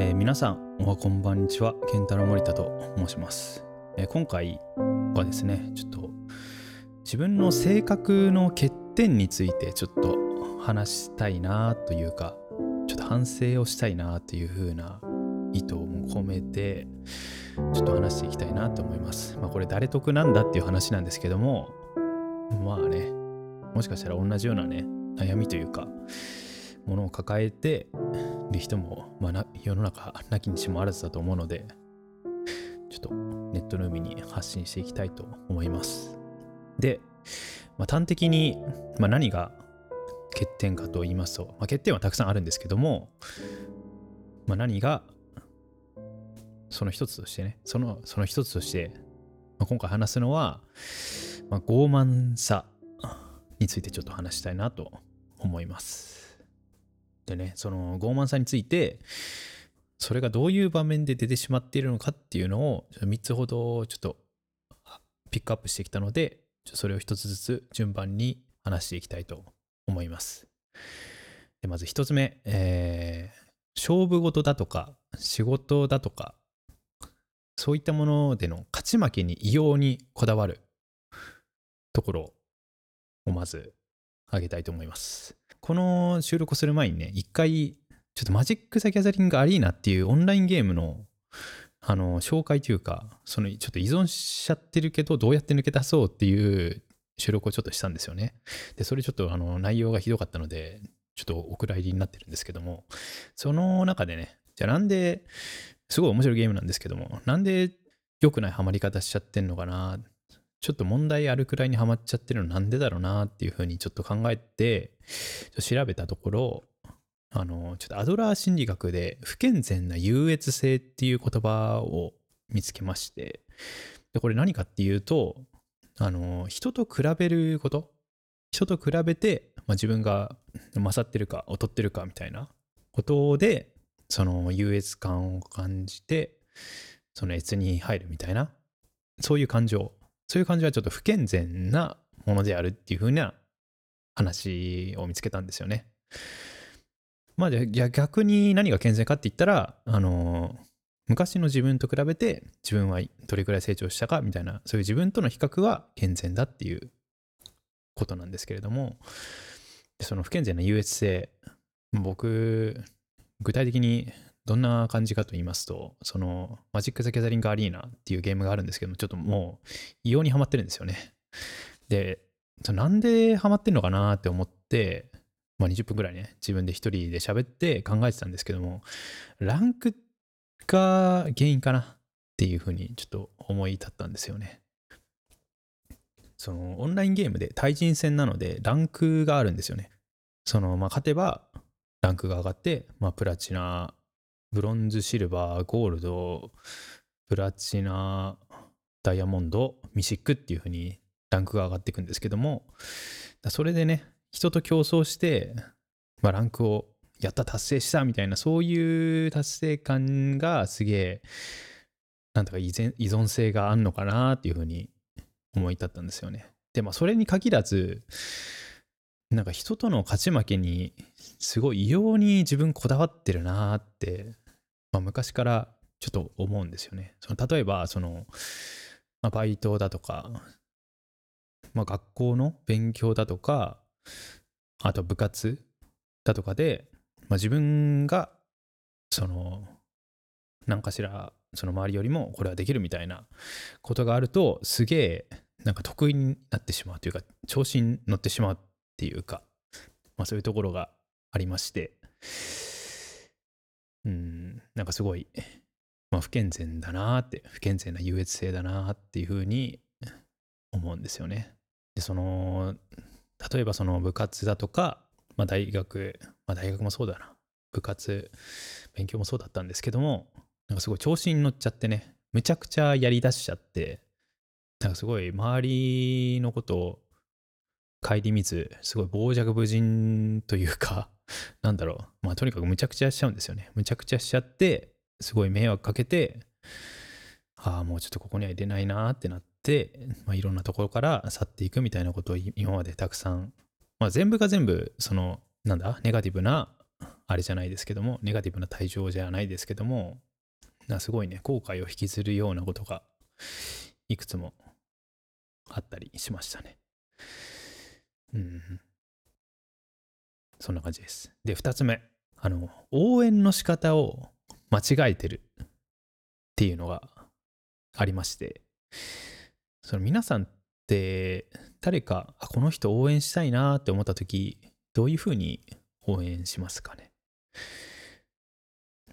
えー皆さん、おはこんばんちは。健太郎森田と申します、えー今回はですね、ちょっと自分の性格の欠点についてちょっと話したいなというか、ちょっと反省をしたいなというふうな意図も込めて、ちょっと話していきたいなと思います。まあこれ誰得なんだっていう話なんですけども、まあね、もしかしたら同じようなね、悩みというか、ものを抱えてる人も、まあ、世の中なきにしもあらずだと思うので、ちょっとネットの海に発信していきたいと思います。で、まあ、端的に、まあ、何が欠点かと言いますと、まあ、欠点はたくさんあるんですけども、まあ、何がその一つとしてね、そのその一つとして、まあ、今回話すのは、まあ、傲慢さについてちょっと話したいなと思います。でね、その傲慢さについて、それがどういう場面で出てしまっているのかっていうのを、3つほどちょっとピックアップしてきたので、それを1つずつ順番に話していきたいと思います。でまず1つ目、えー勝負事だとか仕事だとか、そういったものでの勝ち負けに異様にこだわるところをまず挙げたいと思います。この収録をする前にね、一回、ちょっとマジック・ザ・ギャザリング・アリーナっていうオンラインゲームの、あの、紹介というか、その、ちょっと依存しちゃってるけど、どうやって抜け出そうっていう収録をちょっとしたんですよね。で、それちょっと、あの、内容がひどかったので、ちょっとお蔵入りになってるんですけども、その中でね、じゃあなんで、すごい面白いゲームなんですけども、なんで良くないハマり方しちゃってんのかなちょっと問題あるくらいにハマっちゃってるのなんでだろうなっていうふうにちょっと考えて、調べたところ、あの、ちょっとアドラー心理学で不健全な優越性っていう言葉を見つけまして、でこれ何かっていうと、あの、人と比べること、人と比べて、まあ、自分が勝ってるか劣ってるかみたいなことで、その優越感を感じて、その越に入るみたいな、そういう感情、そういう感じはちょっと不健全なものであるっていう風な話を見つけたんですよね。まあじゃあ逆に何が健全かって言ったら、あの、昔の自分と比べて自分はどれくらい成長したかみたいな、そういう自分との比較は健全だっていうことなんですけれども、その不健全な優越性、僕、具体的にどんな感じかと言いますと、そのマジック・ザ・ギャザリング・アリーナっていうゲームがあるんですけども、ちょっともう異様にハマってるんですよね。で、なんでハマってんのかなって思って、まあ、20分ぐらいね、自分で一人で喋って考えてたんですけども、ランクが原因かなっていうふうにちょっと思い立ったんですよね。そのオンラインゲームで対人戦なのでランクがあるんですよね。そのまあ勝てばランクが上がって、まあ、プラチナ、ブロンズ、シルバー、ゴールド、プラチナ、ダイヤモンド、ミシックっていう風にランクが上がっていくんですけども、それでね、人と競争して、まあ、ランクをやった、達成したみたいな、そういう達成感がすげえ、なんとか依存性があんのかなっていう風に思い立ったんですよね。で、まあ、それに限らず、なんか人との勝ち負けにすごい異様に自分こだわってるなーって、まあ、昔からちょっと思うんですよね。その例えばその、まあ、バイトだとか、まあ、学校の勉強だとかあと部活だとかで、まあ、自分がその何かしらその周りよりもこれはできるみたいなことがあるとすげえなんか得意になってしまうというか調子に乗ってしまうっていうか、まあ、そういうところがありまして、うん、なんかすごい、まあ、不健全だなって、不健全な優越性だなっていうふうに思うんですよね。で、その、例えばその部活だとか、まあ、大学、まあ、大学もそうだな、部活、勉強もそうだったんですけども、なんかすごい調子に乗っちゃってね、むちゃくちゃやりだしちゃって、なんかすごい周りのことを顧みず、すごい傍若無人というか、なんだろう、まあとにかくむちゃくちゃしちゃうんですよね。むちゃくちゃしちゃって、すごい迷惑かけて、ああ、もうちょっとここには入れないなってなって、まあ、いろんなところから去っていくみたいなことを今までたくさん、まあ全部が全部、その、なんだ、ネガティブなあれじゃないですけども、ネガティブな対象じゃないですけども、なすごいね、後悔を引きずるようなことがいくつもあったりしましたね。うん。そんな感じです。で、2つ目。あの、応援の仕方を間違えてるっていうのがありまして、その皆さんって誰か、この人応援したいなって思った時、どういうふうに応援しますかね？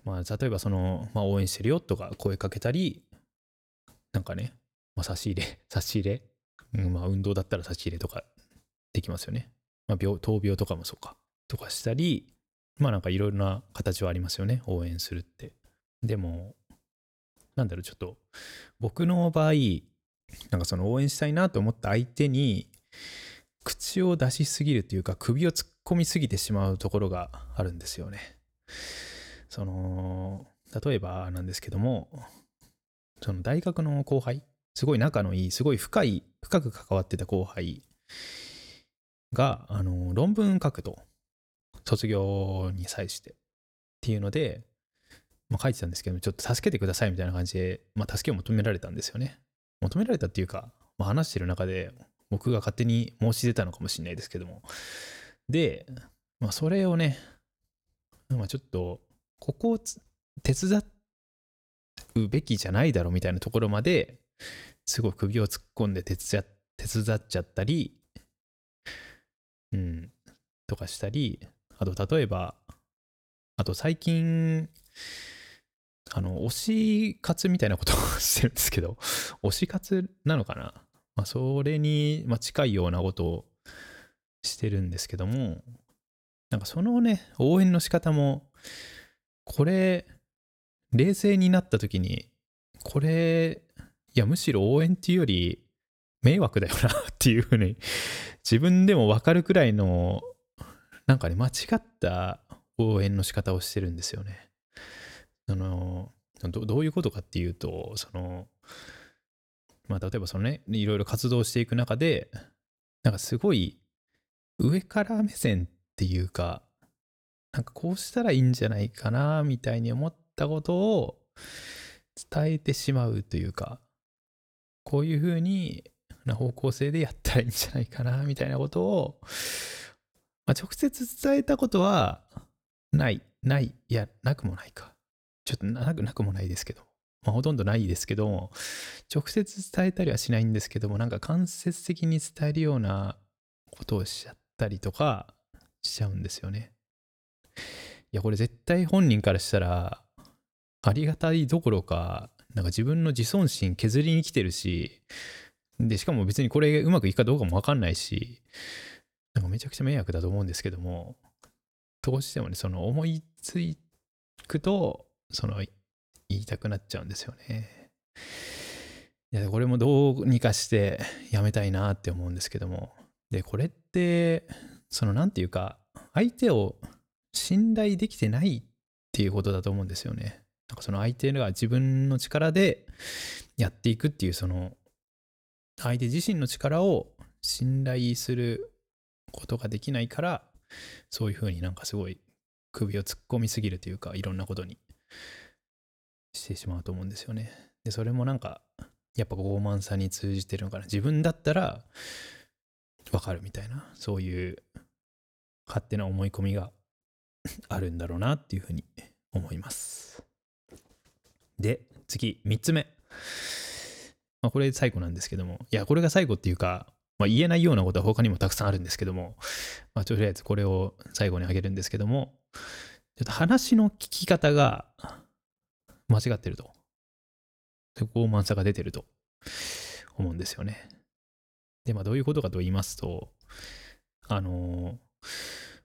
まあ、例えばその、まあ、応援してるよとか声かけたり、なんかね、まあ、差し入れ、差し入れ、うん、まあ、運動だったら差し入れとかできますよね。まあ、病、闘病とかもそうか。とかしたり、まあなんかいろいろな形はありますよね。応援するって。でも、なんだろう、ちょっと、僕の場合、なんかその応援したいなと思った相手に、口を出しすぎるというか、首を突っ込みすぎてしまうところがあるんですよね。その、例えばなんですけども、その大学の後輩、すごい仲のいい、すごい深い、深く関わってた後輩が、あの、論文書くと。卒業に際してっていうので、まあ、書いてたんですけど、ちょっと助けてくださいみたいな感じで、まあ、助けを求められたんですよね。求められたっていうか、まあ、話してる中で、僕が勝手に申し出たのかもしれないですけども。で、まあ、それをね、まあ、ちょっと、ここを手伝うべきじゃないだろうみたいなところまで、すごい首を突っ込んで手伝手伝っちゃったり、うん、とかしたり、あと、例えば、あと最近、あの、推し活みたいなことをしてるんですけど、推し活なのかな？まあ、それに、ま、近いようなことをしてるんですけども、なんかそのね、応援の仕方も、これ、冷静になった時に、これ、いや、むしろ応援っていうより、迷惑だよなっていうふうに、自分でもわかるくらいのなんかね、間違った応援の仕方をしてるんですよね。あの、どどういうことかっていうと、その、まあ、例えばそのね、いろいろ活動していく中で、なんかすごい上から目線っていうか、なんかこうしたらいいんじゃないかな、みたいに思ったことを伝えてしまうというか、こういうふうにな方向性でやったらいいんじゃないかな、みたいなことを、まあ、直接伝えたことはない、ない、いや、なくもないか。ちょっとなくなくもないですけど、まあ、ほとんどないですけども、直接伝えたりはしないんですけども、なんか間接的に伝えるようなことをしちゃったりとかしちゃうんですよね。いや、これ絶対本人からしたら、ありがたいどころか、なんか自分の自尊心削りに来てるし、で、しかも別にこれうまくいくかどうかもわかんないし、なんかめちゃくちゃ迷惑だと思うんですけども、どうしてもね、その思いつくと、その言いたくなっちゃうんですよね。いや、これもどうにかしてやめたいなって思うんですけども。で、これって、そのなんていうか、相手を信頼できてないっていうことだと思うんですよね。なんかその相手が自分の力でやっていくっていう、その相手自身の力を信頼することができないから、そういうふうになんかすごい首を突っ込みすぎるというか、いろんなことにしてしまうと思うんですよね。で、それもなんか、やっぱ傲慢さに通じてるのかな。自分だったらわかるみたいな、そういう勝手な思い込みがあるんだろうなっていうふうに思います。で、次、3つ目。まあ、これ最後なんですけども、いや、これが最後っていうか、まあ、言えないようなことは他にもたくさんあるんですけども、まあ、とりあえずこれを最後にあげるんですけども、ちょっと話の聞き方が間違ってると。傲慢さが出てると思うんですよね。で、まあどういうことかと言いますと、あの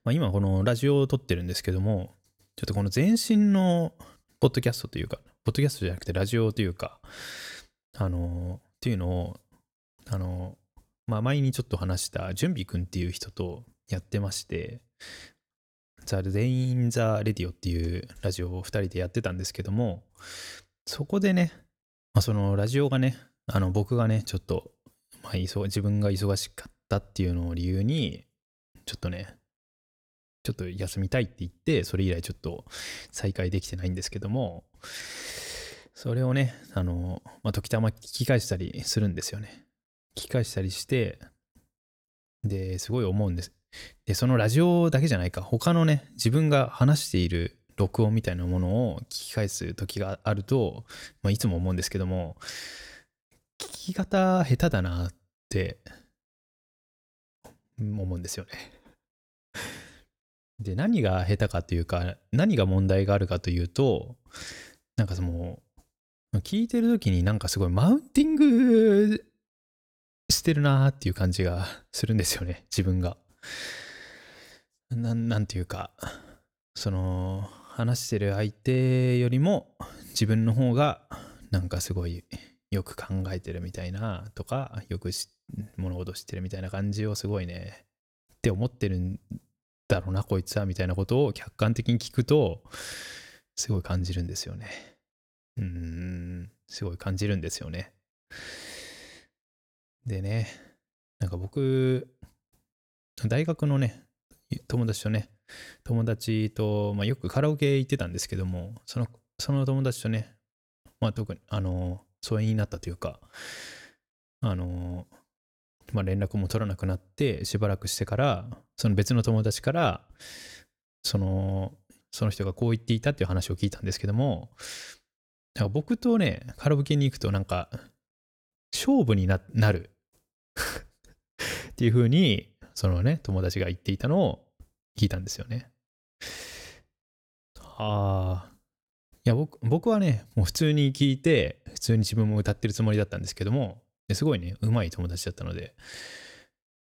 まあ、今このラジオを撮ってるんですけども、ちょっとこの前身のポッドキャストというか、ポッドキャストじゃなくてラジオというか、あのっていうのを、あのまあ、前にちょっと話した準備くんっていう人とやってまして、ザ・全員ザ・レディオっていうラジオを2人でやってたんですけども、そこでね、まあ、そのラジオがね、あの僕がね、ちょっと、まあ、自分が忙しかったっていうのを理由に、ちょっとね、ちちょっと休みたいって言って、それ以来ちょっと再開できてないんですけども、それをね、あの、まあ、時たま聞き返したりするんですよね。聞き返したりして、で、すごい思うんです。で、そのラジオだけじゃないか、他のね、自分が話している録音みたいなものを聞き返す時があると、まあ、いつも思うんですけども、聞き方下手だなって思うんですよね。で、何が下手かというか、何が問題があるかというと、なんかその、聞いてる時になんかすごいマウンティングしてるなーっていう感じがするんですよね、自分が。ななんていうか、その、話してる相手よりも自分の方がなんかすごいよく考えてるみたいなとか、よく物事知ってるみたいな感じをすごいね、って思ってるんだろうな、こいつは、みたいなことを客観的に聞くと、すごい感じるんですよね。うん、すごい感じるんですよね。でね、なんか僕、大学のね、友達とね、友達と、まあ、よくカラオケ行ってたんですけども、その、その友達とね、まあ、特に、あの、疎遠になったというか、あの、まあ、連絡も取らなくなって、しばらくしてから、その別の友達から、その、その人がこう言っていたっていう話を聞いたんですけども、か僕とね、カラオケに行くとなんか、勝負になる っていう風に、そのね、友達が言っていたのを聞いたんですよね。ああ。いや僕、僕はね、もう普通に聞いて、普通に自分も歌ってるつもりだったんですけども、すごいね、うまい友達だったので、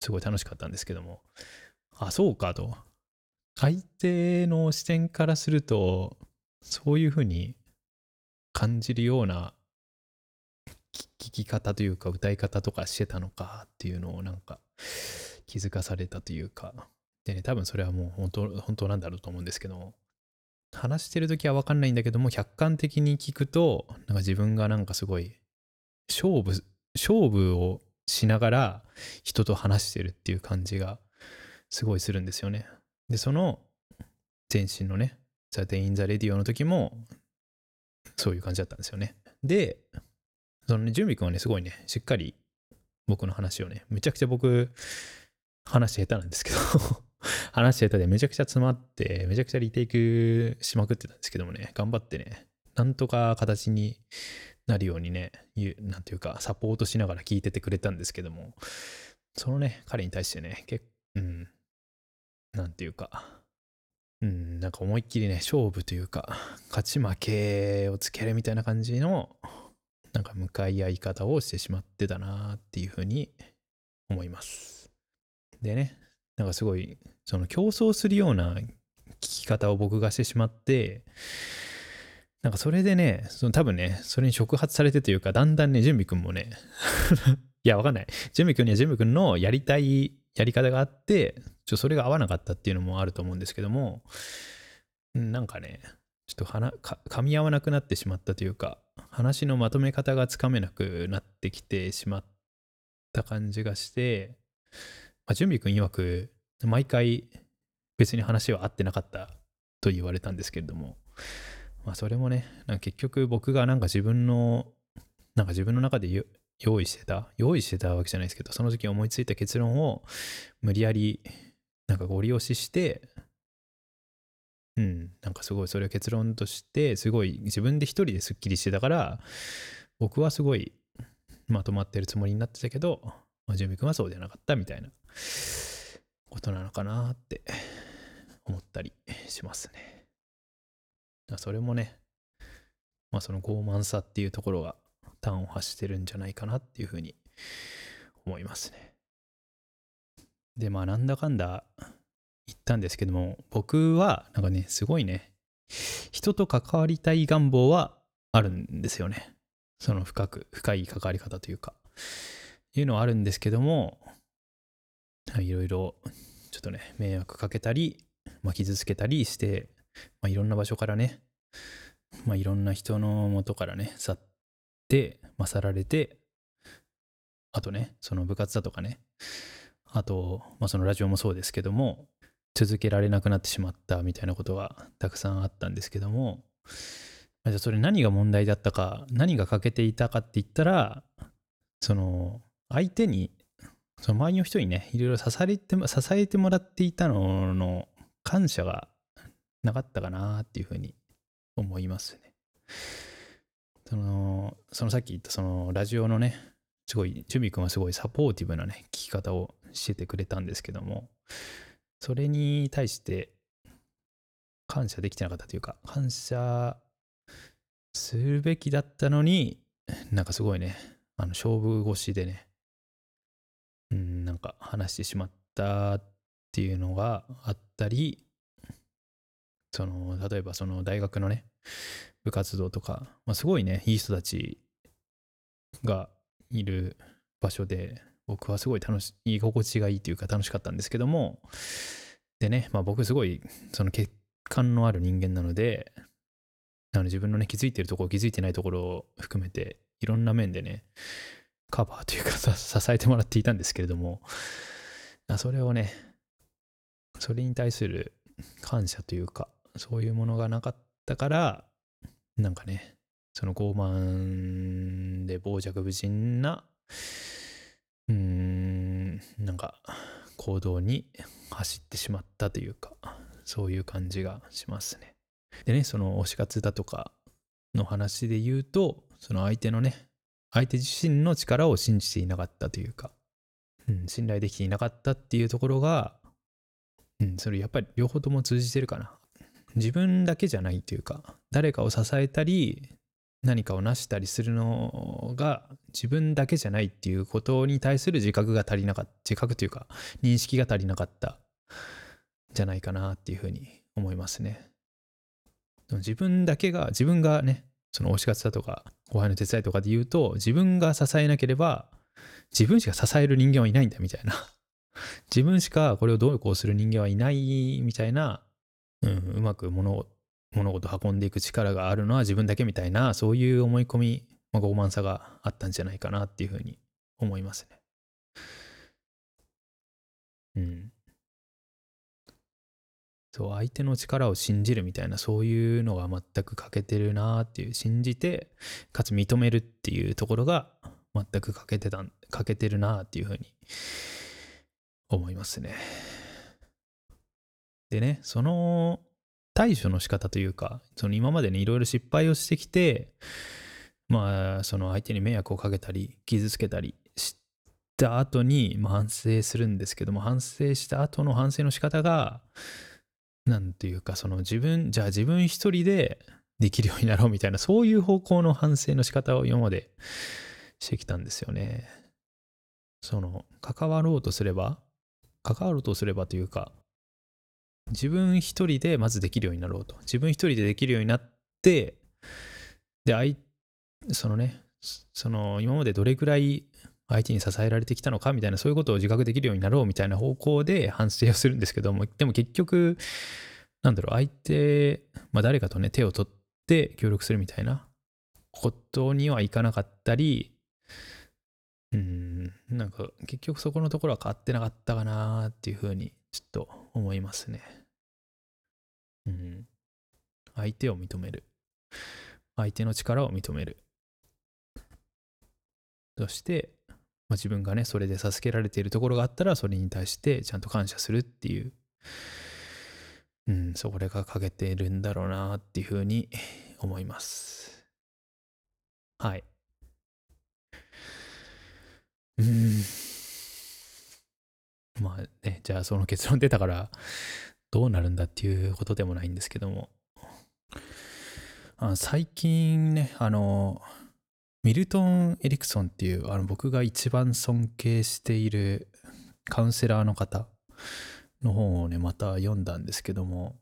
すごい楽しかったんですけども、あ、そうかと。相手の視点からすると、そういうふうに感じるような聞き方というか歌い方とかしてたのかっていうのをなんか気づかされたというか。でね多分それはもう本当本当なんだろうと思うんですけど話してる時は分かんないんだけども客観的に聞くとなんか自分がなんかすごい勝負勝負をしながら人と話してるっていう感じがすごいするんですよね。でその前身のね「ザ・デイン・ザ・レディオ」の時もそういう感じだったんですよね。でそのね、準備君はね、すごいね、しっかり僕の話をね、めちゃくちゃ僕、話下手なんですけど 話下手でめちゃくちゃ詰まって、めちゃくちゃリテイクしまくってたんですけどもね、頑張ってね、なんとか形になるようにね、なんていうか、サポートしながら聞いててくれたんですけども、そのね、彼に対してね、結構うん、なんていうか、うん、なんか思いっきりね、勝負というか、勝ち負けをつけるみたいな感じのなんか向かい合い方をしてしまってたなっていうふうに思います。でね、なんかすごい、その競争するような聞き方を僕がしてしまって、なんかそれでね、その多分ね、それに触発されてというか、だんだんね、準備くんもね いや、わかんない。準備くんには準備くんのやりたいやり方があって、ちょそれが合わなかったっていうのもあると思うんですけども、なんかね、ちょっとか噛み合わなくなってしまったというか、話のまとめ方がつかめなくなってきてしまった感じがして、まあ、準備君曰く、毎回別に話は合ってなかったと言われたんですけれども、まあそれもね、結局僕がなんか自分の、なんか自分の中で用意してた、用意してたわけじゃないですけど、その時思いついた結論を無理やりなんかご利用しして、うん、なんかすごいそれを結論としてすごい自分で一人ですっきりしてたから僕はすごいまとまってるつもりになってたけど、まあ、準備君はそうじゃなかったみたいなことなのかなって思ったりしますね。それもね、まあその傲慢さっていうところが端を発してるんじゃないかなっていうふうに思いますね。で、まあなんだかんだ言ったんですけども、僕はなんかね、すごいね、人と関わりたい願望はあるんですよね。その深く、深い関わり方というか、いうのはあるんですけども、いろいろちょっとね、迷惑かけたり、まあ、傷つけたりして、まあ、いろんな場所からね、まあ、いろんな人の元からね、去って、まあ、去られて、あとね、その部活だとかね、あと、まあ、そのラジオもそうですけども、続けられなくなってしまったみたいなことがたくさんあったんですけども、じゃあそれ何が問題だったか、何が欠けていたかって言ったら、その、相手に、その周りの人にね、いろいろ支えて支えてもらっていたのの感謝がなかったかなっていうふうに思いますね。その、そのさっき言ったそのラジオのね、すごい、チュビ君はすごいサポーティブなね、聞き方をしててくれたんですけども、それに対して感謝できてなかったというか、感謝するべきだったのに、なんかすごいね、あの勝負腰でね、うん、なんか話してしまったっていうのがあったり、その、例えばその大学のね、部活動とか、まあ、すごいね、いい人たちがいる場所で、僕はすごい楽しい、居心地がいいというか楽しかったんですけども、でね、まあ僕すごい、その欠陥のある人間なので、あの自分のね、気づいてるところ、気づいてないところを含めて、いろんな面でね、カバーというか支えてもらっていたんですけれども、それをね、それに対する感謝というか、そういうものがなかったから、なんかね、その傲慢で傍若無人な、うん、なんか行動に走ってしまったというか、そういう感じがしますね。でね、その推し活だとかの話で言うと、その相手のね、相手自身の力を信じていなかったというか、うん、信頼できていなかったっていうところが、うん、それやっぱり両方とも通じてるかな。自分だけじゃないというか、誰かを支えたり、何かを成したりするのが自分だけじゃないっていうことに対する自覚が足りなかった、自覚というか認識が足りなかったじゃないかなっていうふうに思いますね。自分だけが、自分がね、その推し活だとか、後輩の手伝いとかで言うと、自分が支えなければ、自分しか支える人間はいないんだみたいな。自分しかこれをどうこうする人間はいないみたいな、うん、うまく物物事運んでいく力があるのは自分だけみたいな、そういう思い込み、まあ、傲慢さがあったんじゃないかなっていうふうに思いますね。うん。そう相手の力を信じるみたいなそういうのが全く欠けてるなっていう信じてかつ認めるっていうところが全く欠けてた欠けてるなっていうふうに思いますね。でねその対処の仕方というかその今までねいろいろ失敗をしてきてまあその相手に迷惑をかけたり傷つけたりした後に、ま、反省するんですけども反省した後の反省の仕方がなんていうか、その自分、じゃあ自分一人でできるようになろうみたいな、そういう方向の反省の仕方を今までしてきたんですよね。その、関わろうとすれば、関わろうとすればというか、自分一人でまずできるようになろうと。自分一人でできるようになって、で、相、そのね、その、今までどれくらい相手に支えられてきたのかみたいな、そういうことを自覚できるようになろうみたいな方向で反省をするんですけども、でも結局、なんだろう、相手、まあ誰かとね、手を取って協力するみたいなことにはいかなかったり、うん、なんか結局そこのところは変わってなかったかなっていうふうにちょっと思いますね。うん。相手を認める。相手の力を認める。そして、まあ、自分がね、それで助けられているところがあったら、それに対してちゃんと感謝するっていう、うん、それが欠けているんだろうなっていうふうに思います。はい。うん。まあね、じゃあその結論出たから、どうなるんだっていうことでもないんですけども。あ最近ね、あの、ミルトン・エリクソンっていうあの僕が一番尊敬しているカウンセラーの方の本をねまた読んだんですけども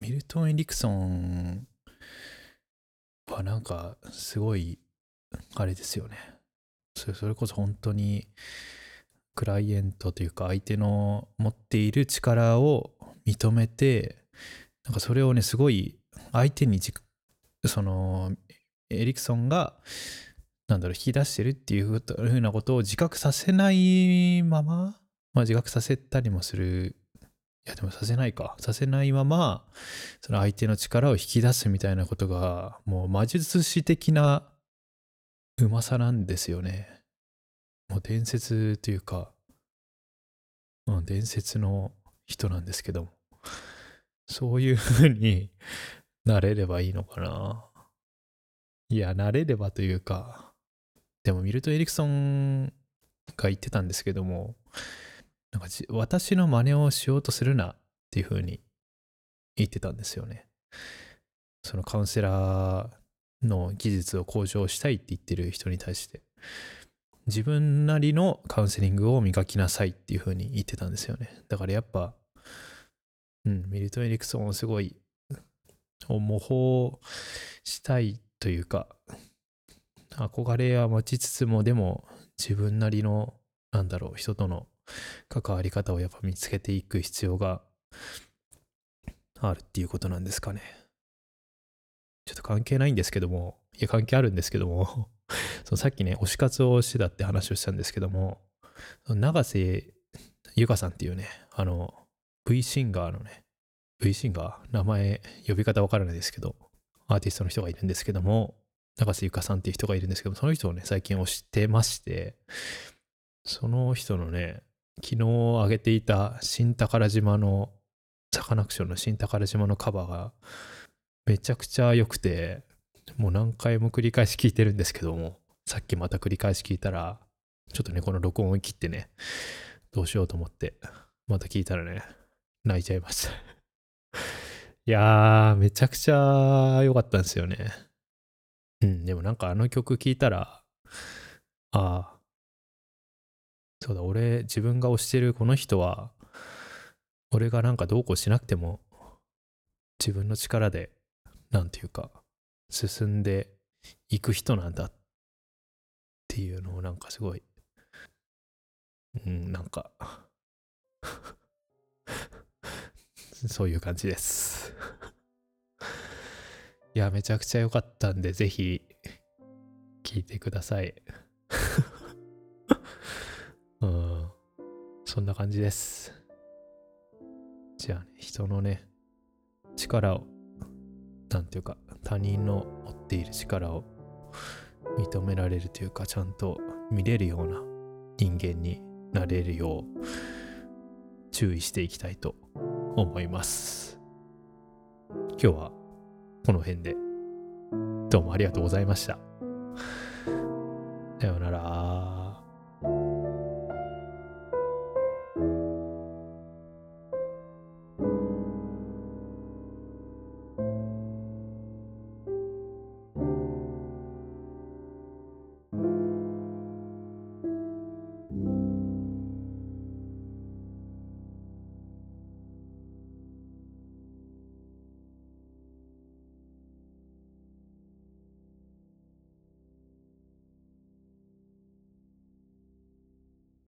ミルトン・エリクソンはなんかすごいあれですよねそれこそ本当にクライエントというか相手の持っている力を認めてなんかそれをねすごい相手にそのエリクソンが、なんだろう、引き出してるっていうふうなことを自覚させないまま、まあ、自覚させたりもするいやでもさせないか。させないまま、その相手の力を引き出すみたいなことが、もう魔術師的なうまさなんですよね。もう伝説というか、うん、伝説の人なんですけども。そういう風になれればいいのかな。いや、なれればというか、でもミルト・エリクソンが言ってたんですけども、なんか私の真似をしようとするなっていう風に言ってたんですよね。そのカウンセラーの技術を向上したいって言ってる人に対して、自分なりのカウンセリングを磨きなさいっていう風に言ってたんですよね。だからやっぱ、うん、ミルト・エリクソンをすごい模倣したいというか、憧れは持ちつつも、でも自分なりの、なんだろう、人との関わり方をやっぱ見つけていく必要があるっていうことなんですかね。ちょっと関係ないんですけども、いや、関係あるんですけども そのさっきね、推し活をしてたって話をしたんですけども、永瀬ゆかさんっていうね、あの、V シンガーのね、V シンガー、名前、呼び方わからないですけど、アーティストの人がいるんですけども、永瀬ゆかさんっていう人がいるんですけども、その人をね、最近推してまして、その人のね、昨日上げていた新宝島の、サカナクションの新宝島のカバーが、めちゃくちゃ良くて、もう何回も繰り返し聞いてるんですけども、さっきまた繰り返し聞いたら、ちょっとね、この録音を切ってね、どうしようと思って、また聞いたらね、泣いちゃいました いやー、めちゃくちゃ良かったんですよね。うん、でもなんかあの曲聴いたら、ああ、そうだ、俺、自分が推してるこの人は、俺がなんかどうこうしなくても、自分の力で、なんていうか、進んでいく人なんだっていうのをなんかすごい、うん、なんか そういう感じです いや、めちゃくちゃ良かったんで、ぜひ、聞いてください うん。そんな感じです。じゃあね、人のね、力を、なんていうか、他人の持っている力を認められるというか、ちゃんと見れるような人間になれるよう注意していきたいと思います。今日はこの辺でどうもありがとうございました。さようなら。